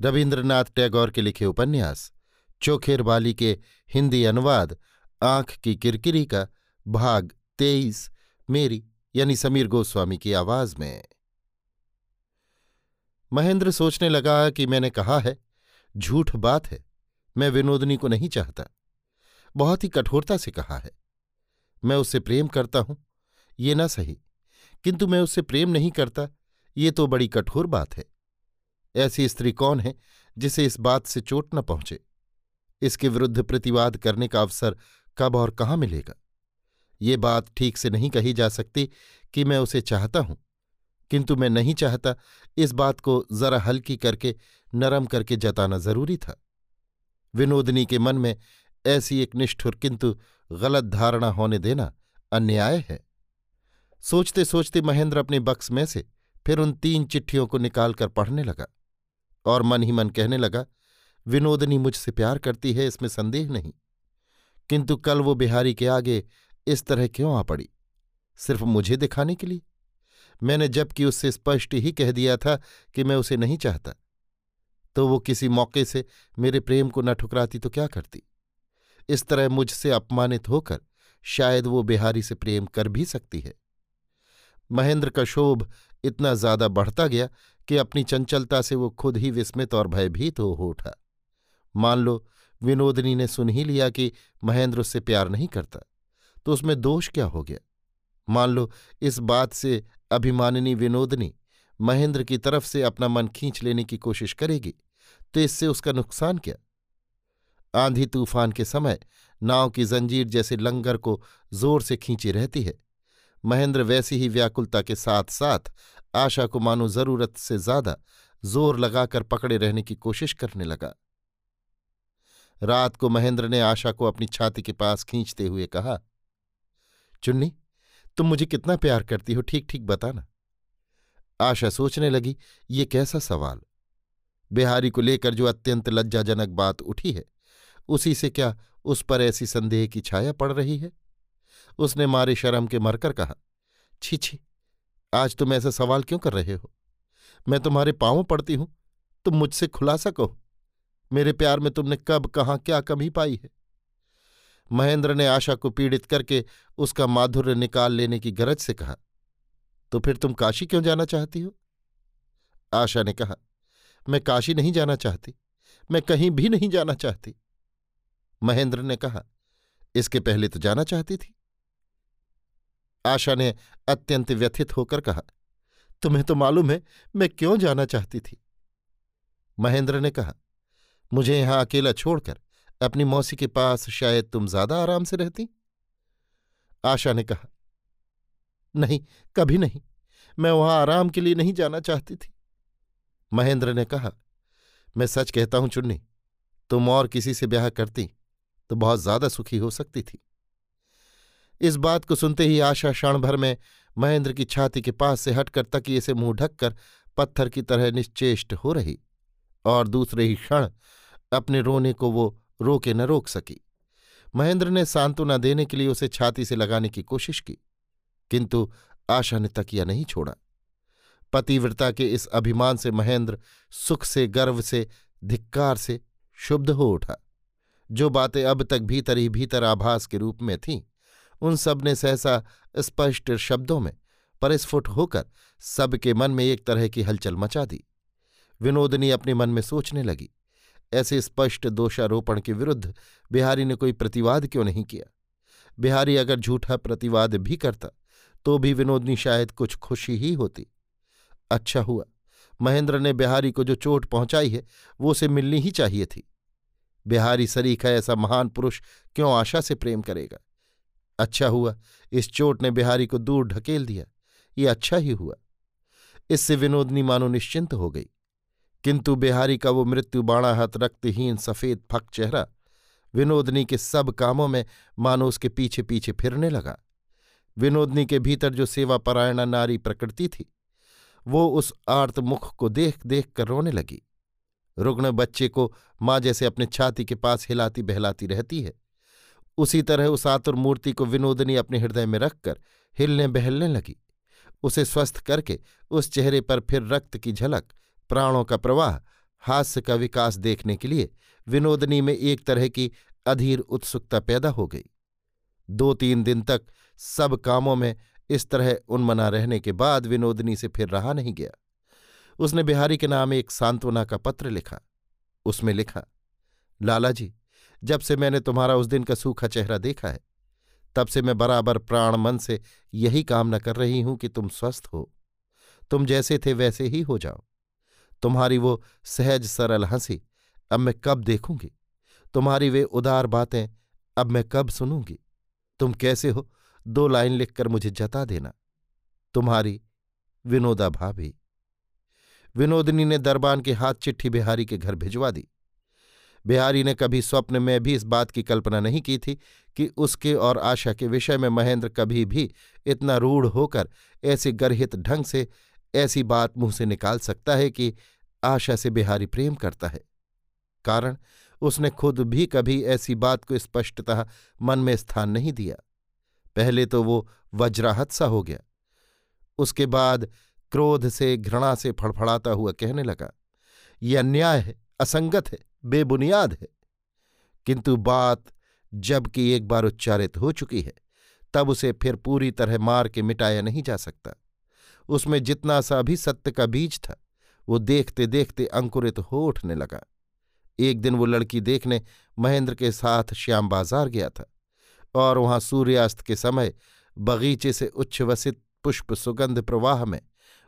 रविन्द्रनाथ टैगोर के लिखे उपन्यास, चोखेर बाली के हिंदी अनुवाद, आँख की किरकिरी का भाग तेईस, मेरी यानी समीर गोस्वामी की आवाज़ में। महेंद्र सोचने लगा कि मैंने कहा है, झूठ बात है, मैं विनोदनी को नहीं चाहता। बहुत ही कठोरता से कहा है। मैं उससे प्रेम करता हूँ, ये ना सही, किंतु मैं उससे प्रेम नहीं करता, ये तो बड़ी कठोर बात है। ऐसी स्त्री कौन है जिसे इस बात से चोट न पहुँचे? इसके विरुद्ध प्रतिवाद करने का अवसर कब और कहाँ मिलेगा? ये बात ठीक से नहीं कही जा सकती कि मैं उसे चाहता हूँ, किंतु मैं नहीं चाहता इस बात को जरा हल्की करके, नरम करके जताना ज़रूरी था। विनोदनी के मन में ऐसी एक निष्ठुर किंतु गलत धारणा होने देना अन्याय है। सोचते सोचते महेंद्र अपने बक्स में से फिर उन तीन चिट्ठियों को निकालकर पढ़ने लगा। और मन ही मन कहने लगा, विनोदनी मुझसे प्यार करती है, इसमें संदेह नहीं। किंतु कल वो बिहारी के आगे इस तरह क्यों आ पड़ी? सिर्फ़ मुझे दिखाने के लिए? मैंने जबकि उससे स्पष्ट ही कह दिया था कि मैं उसे नहीं चाहता। तो वो किसी मौके से मेरे प्रेम को न ठुकराती तो क्या करती? इस तरह मुझसे अपमानित होकर शायद वो बिहारी से प्रेम कर भी सकती है। महेंद्र का शोभ इतना ज़्यादा बढ़ता गया कि अपनी चंचलता से वो खुद ही विस्मित और भयभीत हो उठा। मान लो, विनोदनी ने सुन ही लिया कि महेंद्र उससे प्यार नहीं करता तो उसमें दोष क्या हो गया? मान लो, इस बात से अभिमानिनी विनोदनी महेंद्र की तरफ़ से अपना मन खींच लेने की कोशिश करेगी तो इससे उसका नुकसान क्या? आंधी तूफ़ान के समय नाव की जंजीर जैसे लंगर को ज़ोर से खींची रहती है। महेंद्र वैसी ही व्याकुलता के साथ साथ आशा को मानो ज़रूरत से ज़्यादा ज़ोर लगाकर पकड़े रहने की कोशिश करने लगा। रात को महेंद्र ने आशा को अपनी छाती के पास खींचते हुए कहा, चुन्नी, तुम मुझे कितना प्यार करती हो ठीक ठीक बताना। आशा सोचने लगी, ये कैसा सवाल? बिहारी को लेकर जो अत्यंत लज्जाजनक बात उठी है, उसी से क्या उस पर ऐसी संदेह की छाया पड़ रही है? उसने मारे शर्म के मरकर कहा, छी छी, आज तुम ऐसा सवाल क्यों कर रहे हो? मैं तुम्हारे पांवों पड़ती हूँ, तुम मुझसे खुलासा कहो, मेरे प्यार में तुमने कब, कहाँ, क्या कमी पाई है? महेंद्र ने आशा को पीड़ित करके उसका माधुर्य निकाल लेने की गरज से कहा तो फिर तुम काशी क्यों जाना चाहती हो? आशा ने कहा, मैं काशी नहीं जाना चाहती, मैं कहीं भी नहीं जाना चाहती। महेंद्र ने कहा, इसके पहले तो जाना चाहती थी? आशा ने अत्यंत व्यथित होकर कहा, तुम्हें तो मालूम है, मैं क्यों जाना चाहती थी? महेंद्र ने कहा, मुझे यहाँ अकेला छोड़कर अपनी मौसी के पास शायद तुम ज़्यादा आराम से रहती? आशा ने कहा, नहीं, कभी नहीं, मैं वहाँ आराम के लिए नहीं जाना चाहती थी। महेंद्र ने कहा, मैं सच कहता हूँ चुन्नी, तुम और किसी से ब्याह करती तो बहुत ज़्यादा सुखी हो सकती थी। इस बात को सुनते ही आशा क्षण भर में महेंद्र की छाती के पास से हटकर तकिए से मुँह ढककर पत्थर की तरह निश्चेष्ट हो रही और दूसरे ही क्षण अपने रोने को वो रोके न रोक सकी। महेंद्र ने सांत्वना देने के लिए उसे छाती से लगाने की कोशिश की, किंतु आशा ने तकिया नहीं छोड़ा। पतिव्रता के इस अभिमान से महेंद्र सुख से, गर्व से, धिक्कार से शुद्ध हो उठा। जो बातें अब तक भीतर ही भीतर आभास के रूप में थीं उन सबने सहसा स्पष्ट शब्दों में परिस्फुट होकर सबके मन में एक तरह की हलचल मचा दी। विनोदनी अपने मन में सोचने लगी। ऐसे स्पष्ट दोषारोपण के विरुद्ध बिहारी ने कोई प्रतिवाद क्यों नहीं किया? बिहारी अगर झूठा प्रतिवाद भी करता तो भी विनोदनी शायद कुछ खुशी ही होती। अच्छा हुआ, महेंद्र ने बिहारी को जो चोट पहुंचाई है, वो उसे मिलनी ही चाहिए थी। बिहारी सरीखा ऐसा महान पुरुष क्यों आशा से प्रेम करेगा? अच्छा हुआ। इस चोट ने बिहारी को दूर ढकेल दिया। ये अच्छा ही हुआ। इससे विनोदनी मानो निश्चिंत हो गई। किंतु बिहारी का वो मृत्यु बाणाहत रक्तहीन सफ़ेद फक चेहरा विनोदनी के सब कामों में मानो उसके पीछे पीछे फिरने लगा। विनोदनी के भीतर जो सेवापरायणा नारी प्रकृति थी, वो उस आर्त मुख को देख देख कर रोने लगी। रुग्ण बच्चे को माँ जैसे अपने छाती के पास हिलाती बहलाती रहती है। उसी तरह उस आतुर मूर्ति को विनोदनी अपने हृदय में रखकर हिलने बहलने लगी। उसे स्वस्थ करके उस चेहरे पर फिर रक्त की झलक, प्राणों का प्रवाह, हास्य का विकास देखने के लिए विनोदनी में एक तरह की अधीर उत्सुकता पैदा हो गई। दो तीन दिन तक सब कामों में इस तरह उन्मना रहने के बाद विनोदनी से फिर रहा नहीं गया। उसने बिहारी के नाम एक सांत्वना का पत्र लिखा। उसमें लिखा, लाला जी जब से मैंने तुम्हारा उस दिन का सूखा चेहरा देखा है, तब से मैं बराबर प्राण मन से यही कामना कर रही हूँ कि तुम स्वस्थ हो। तुम जैसे थे वैसे ही हो जाओ। तुम्हारी वो सहज सरल हँसी, अब मैं कब देखूँगी? तुम्हारी वे उदार बातें, अब मैं कब सुनूँगी? तुम कैसे हो? दो लाइन लिखकर मुझे जता देना। तुम्हारी विनोदा भाभी विनोदनी ने दरबान के हाथ चिट्ठी बिहारी के घर भिजवा दी। बिहारी ने कभी स्वप्न में भी इस बात की कल्पना नहीं की थी कि उसके और आशा के विषय में महेंद्र कभी भी इतना रूढ़ होकर ऐसे गर्हित ढंग से ऐसी बात मुँह से निकाल सकता है कि आशा से बिहारी प्रेम करता है। कारण, उसने खुद भी कभी ऐसी बात को स्पष्टतः मन में स्थान नहीं दिया। पहले तो वो वज्राहत सा हो गया। उसके बाद क्रोध से घृणा से फड़फड़ाता हुआ कहने लगा, ये अन्याय है, असंगत है। बेबुनियाद है। किंतु बात जबकि एक बार उच्चारित हो चुकी है, तब उसे फिर पूरी तरह मार के मिटाया नहीं जा सकता। उसमें जितना सा भी सत्य का बीज था, वो देखते देखते अंकुरित हो उठने लगा। एक दिन वो लड़की देखने महेंद्र के साथ श्याम बाज़ार गया था और वहाँ सूर्यास्त के समय बगीचे से उच्छ्वसित पुष्प सुगंध प्रवाह में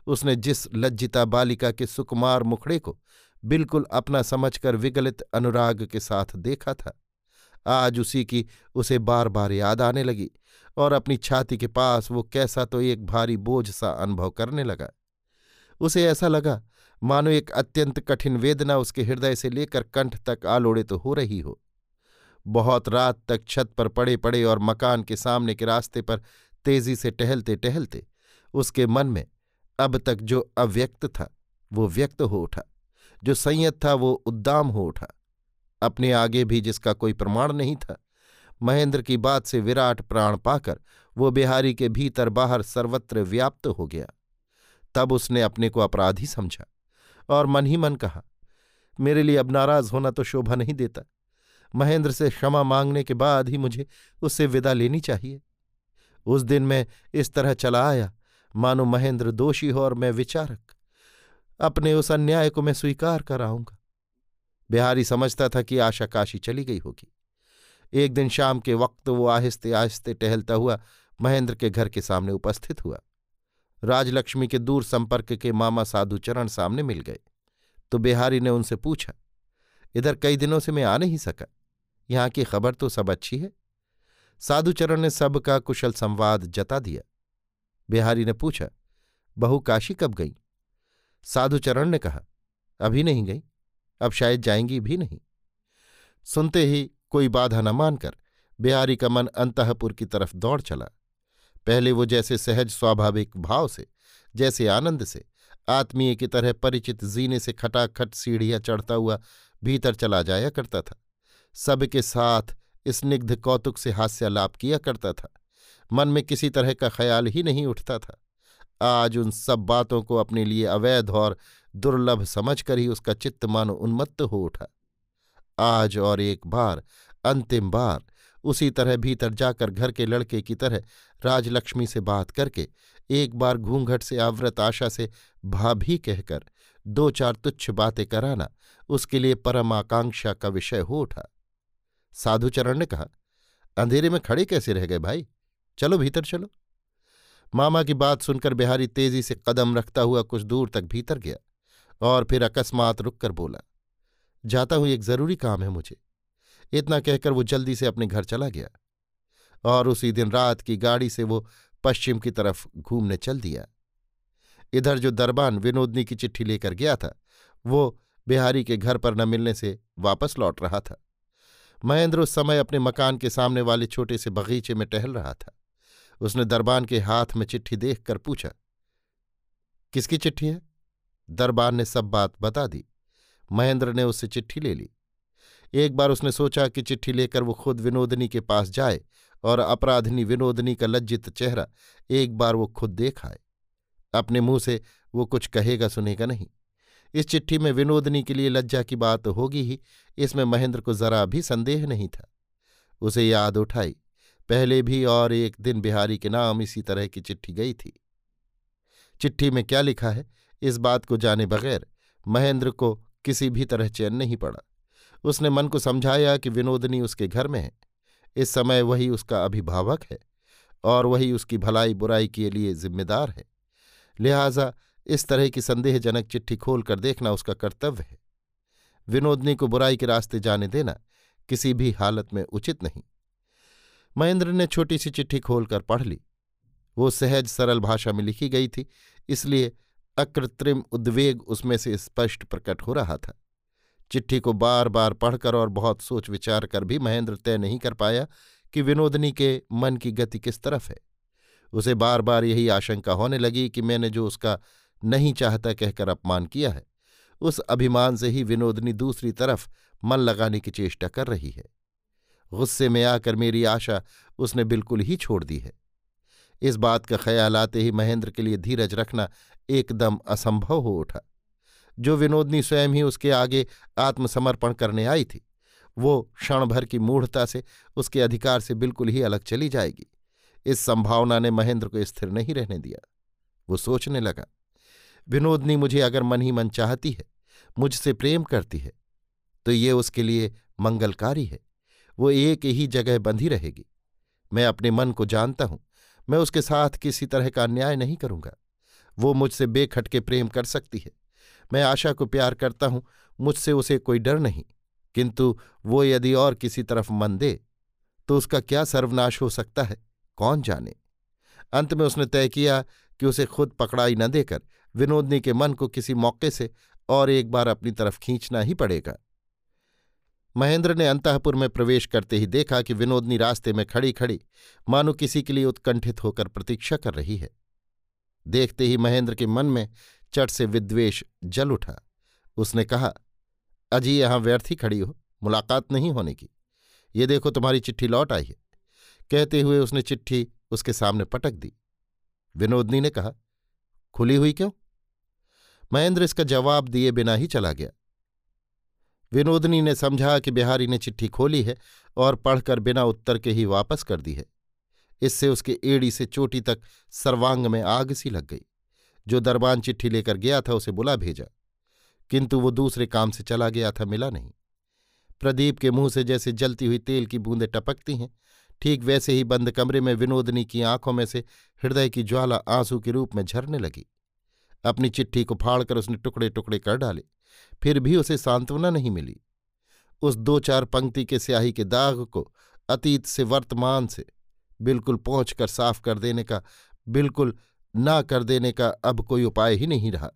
उसने जिस लज्जिता बालिका के सुकुमार मुखड़े को बिल्कुल अपना समझकर विगलित अनुराग के साथ देखा था। आज उसी की उसे बार बार याद आने लगी और अपनी छाती के पास वो कैसा तो एक भारी बोझ सा अनुभव करने लगा। उसे ऐसा लगा, मानो एक अत्यंत कठिन वेदना उसके हृदय से लेकर कंठ तक आलोड़ित तो हो रही हो। बहुत रात तक छत पर पड़े पड़े और मकान के सामने के रास्ते पर तेज़ी से टहलते टहलते उसके मन में अब तक जो अव्यक्त था, वो व्यक्त हो उठा। जो संयत था वो उद्दाम हो उठा। अपने आगे भी जिसका कोई प्रमाण नहीं था, महेंद्र की बात से विराट प्राण पाकर वो बिहारी के भीतर बाहर सर्वत्र व्याप्त हो गया। तब उसने अपने को अपराधी समझा और मन ही मन कहा, मेरे लिए अब नाराज़ होना तो शोभा नहीं देता। महेंद्र से क्षमा मांगने के बाद ही मुझे उससे विदा लेनी चाहिए। उस दिन मैं इस तरह चला आया। मानो महेंद्र दोषी हो और मैं विचारक। अपने उस अन्याय को मैं स्वीकार कर आऊँगा। बिहारी समझता था कि आशा काशी चली गई होगी। एक दिन शाम के वक्त वो आहिस्ते आहिस्ते टहलता हुआ महेंद्र के घर के सामने उपस्थित हुआ। राजलक्ष्मी के दूर संपर्क के मामा साधुचरण सामने मिल गए। तो बिहारी ने उनसे पूछा, इधर कई दिनों से मैं आ नहीं सका। यहाँ की खबर तो सब अच्छी है। साधुचरण ने सबका कुशल संवाद जता दिया। बिहारी ने पूछा, बहू काशी कब गई? साधुचरण ने कहा, अभी नहीं गई, अब शायद जाएँगी भी नहीं। सुनते ही कोई बाधा न मानकर बिहारी का मन अंतपुर की तरफ़ दौड़ चला। पहले वो जैसे सहज, स्वाभाविक भाव से, जैसे आनंद से, आत्मीय की तरह परिचित जीने से खटाखट सीढ़ियाँ चढ़ता हुआ भीतर चला जाया करता था। सबके साथ स्निग्ध कौतुक से हास्यालाप किया करता था। मन में किसी तरह का ख्याल ही नहीं उठता था। आज उन सब बातों को अपने लिए अवैध और दुर्लभ समझकर ही उसका चित्त मानो उन्मत्त हो उठा। आज और एक बार, अंतिम बार, उसी तरह भीतर जाकर घर के लड़के की तरह राजलक्ष्मी से बात करके एक बार घूंघट से आवृत आशा से भाभी कहकर दो चार तुच्छ बातें कराना उसके लिए परम आकांक्षा का विषय हो उठा। साधुचरण ने कहा, अंधेरे में खड़े कैसे रह गए भाई? चलो भीतर चलो। मामा की बात सुनकर बिहारी तेज़ी से कदम रखता हुआ कुछ दूर तक भीतर गया और फिर अकस्मात रुककर बोला, जाता हूँ, एक ज़रूरी काम है मुझे। इतना कहकर वो जल्दी से अपने घर चला गया और उसी दिन रात की गाड़ी से वो पश्चिम की तरफ़ घूमने चल दिया। इधर जो दरबान विनोदनी की चिट्ठी लेकर गया था, वो बिहारी के घर पर न मिलने से वापस लौट रहा था। महेंद्र उस समय अपने मकान के सामने वाले छोटे से बगीचे में टहल रहा था। उसने दरबान के हाथ में चिट्ठी देखकर पूछा, किसकी चिट्ठी है? दरबान ने सब बात बता दी। महेंद्र ने उससे चिट्ठी ले ली। एक बार उसने सोचा कि चिट्ठी लेकर वो खुद विनोदनी के पास जाए और अपराधिनी विनोदनी का लज्जित चेहरा एक बार वो खुद देख आए। अपने मुँह से वो कुछ कहेगा सुनेगा नहीं। इस चिट्ठी में विनोदनी के लिए लज्जा की बात होगी ही, इसमें महेंद्र को जरा भी संदेह नहीं था। उसे याद उठाई। पहले भी और एक दिन बिहारी के नाम इसी तरह की चिट्ठी गई थी। चिट्ठी में क्या लिखा है? इस बात को जाने बगैर महेंद्र को किसी भी तरह चैन नहीं पड़ा। उसने मन को समझाया कि विनोदनी उसके घर में है। इस समय वही उसका अभिभावक है और वही उसकी भलाई बुराई के लिए जिम्मेदार है। लिहाजा इस तरह की संदेहजनक चिट्ठी खोलकर देखना उसका कर्तव्य है। विनोदनी को बुराई के रास्ते जाने देना किसी भी हालत में उचित नहीं। महेंद्र ने छोटी सी चिट्ठी खोलकर पढ़ ली। वो सहज, सरल भाषा में लिखी गई थी, इसलिए अकृत्रिम उद्वेग उसमें से स्पष्ट प्रकट हो रहा था। चिट्ठी को बार बार पढ़कर और बहुत सोच विचार कर भी महेंद्र तय नहीं कर पाया कि विनोदनी के मन की गति किस तरफ़ है। उसे बार बार यही आशंका होने लगी कि मैंने जो उसका नहीं चाहता कहकर अपमान किया है, उस अभिमान से ही विनोदनी दूसरी तरफ़ मन लगाने की चेष्टा कर रही है। गुस्से में आकर मेरी आशा उसने बिल्कुल ही छोड़ दी है। इस बात का ख्याल आते ही महेंद्र के लिए धीरज रखना एकदम असंभव हो उठा। जो विनोदनी स्वयं ही उसके आगे आत्मसमर्पण करने आई थी, वो क्षण भर की मूढ़ता से उसके अधिकार से बिल्कुल ही अलग चली जाएगी। इस संभावना ने महेंद्र को स्थिर नहीं रहने दिया। वो सोचने लगा, विनोदनी मुझे अगर मन ही मन चाहती है, मुझसे प्रेम करती है तो ये उसके लिए मंगलकारी है। वो एक ही जगह बंधी रहेगी। मैं अपने मन को जानता हूँ, मैं उसके साथ किसी तरह का अन्याय नहीं करूँगा। वो मुझसे बेखटके प्रेम कर सकती है। मैं आशा को प्यार करता हूँ, मुझसे उसे कोई डर नहीं। किंतु वो यदि और किसी तरफ़ मन दे तो उसका क्या सर्वनाश हो सकता है? कौन जाने? अंत में उसने तय किया कि उसे खुद पकड़ाई न देकर विनोदनी के मन को किसी मौके से और एक बार अपनी तरफ़ खींचना ही पड़ेगा। महेंद्र ने अंतपुर में प्रवेश करते ही देखा कि विनोदनी रास्ते में खड़ी खड़ी मानो किसी के लिए उत्कंठित होकर प्रतीक्षा कर रही है। देखते ही महेंद्र के मन में चट से विद्वेष जल उठा। उसने कहा, अजी, यहाँ व्यर्थ ही खड़ी हो। मुलाकात नहीं होने की। ये देखो, तुम्हारी चिट्ठी लौट आई है। कहते हुए उसने चिट्ठी उसके सामने पटक दी। विनोदनी ने कहा, खुली हुई क्यों? महेंद्र इसका जवाब दिए बिना ही चला गया। विनोदनी ने समझा कि बिहारी ने चिट्ठी खोली है और पढ़कर बिना उत्तर के ही वापस कर दी है। इससे उसके एड़ी से चोटी तक सर्वांग में आग सी लग गई। जो दरबान चिट्ठी लेकर गया था उसे बुला भेजा। किंतु वो दूसरे काम से चला गया था, मिला नहीं। प्रदीप के मुँह से जैसे जलती हुई तेल की बूंदें टपकती हैं, ठीक वैसे ही बंद कमरे में विनोदनी की आँखों में से हृदय की ज्वाला आँसू के रूप में झरने लगी। अपनी चिट्ठी को फाड़कर उसने टुकड़े टुकड़े कर डाले। फिर भी उसे सांत्वना नहीं मिली। उस दो चार पंक्ति के स्याही के दाग को अतीत से वर्तमान से बिल्कुल पहुँच कर साफ़ कर देने का, बिल्कुल ना कर देने का अब कोई उपाय ही नहीं रहा।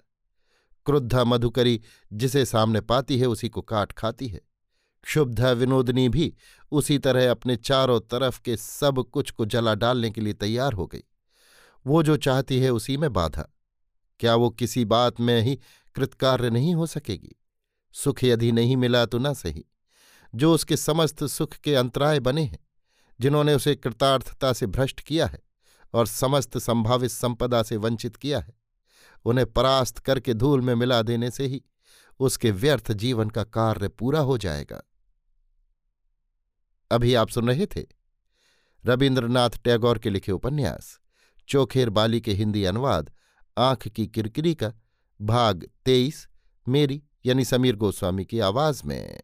क्रुद्धा मधुकरी जिसे सामने पाती है, उसी को काट खाती है। क्षुब्धा विनोदनी भी उसी तरह अपने चारों तरफ़ के सब कुछ को जला डालने के लिए तैयार हो गई। वो जो चाहती है, उसी में बाधा। क्या वो किसी बात में ही कृतकार्य नहीं हो सकेगी? सुख यदि नहीं मिला तो न सही। जो उसके समस्त सुख के अंतराय बने हैं, जिन्होंने उसे कृतार्थता से भ्रष्ट किया है और समस्त संभावित संपदा से वंचित किया है, उन्हें परास्त करके धूल में मिला देने से ही उसके व्यर्थ जीवन का कार्य पूरा हो जाएगा। अभी आप सुन रहे थे रविन्द्रनाथ टैगोर के लिखे उपन्यास, चोखेर बाली के हिंदी अनुवाद आँख की किरकिरी का भाग तेईस मेरी यानी समीर गोस्वामी की आवाज़ में।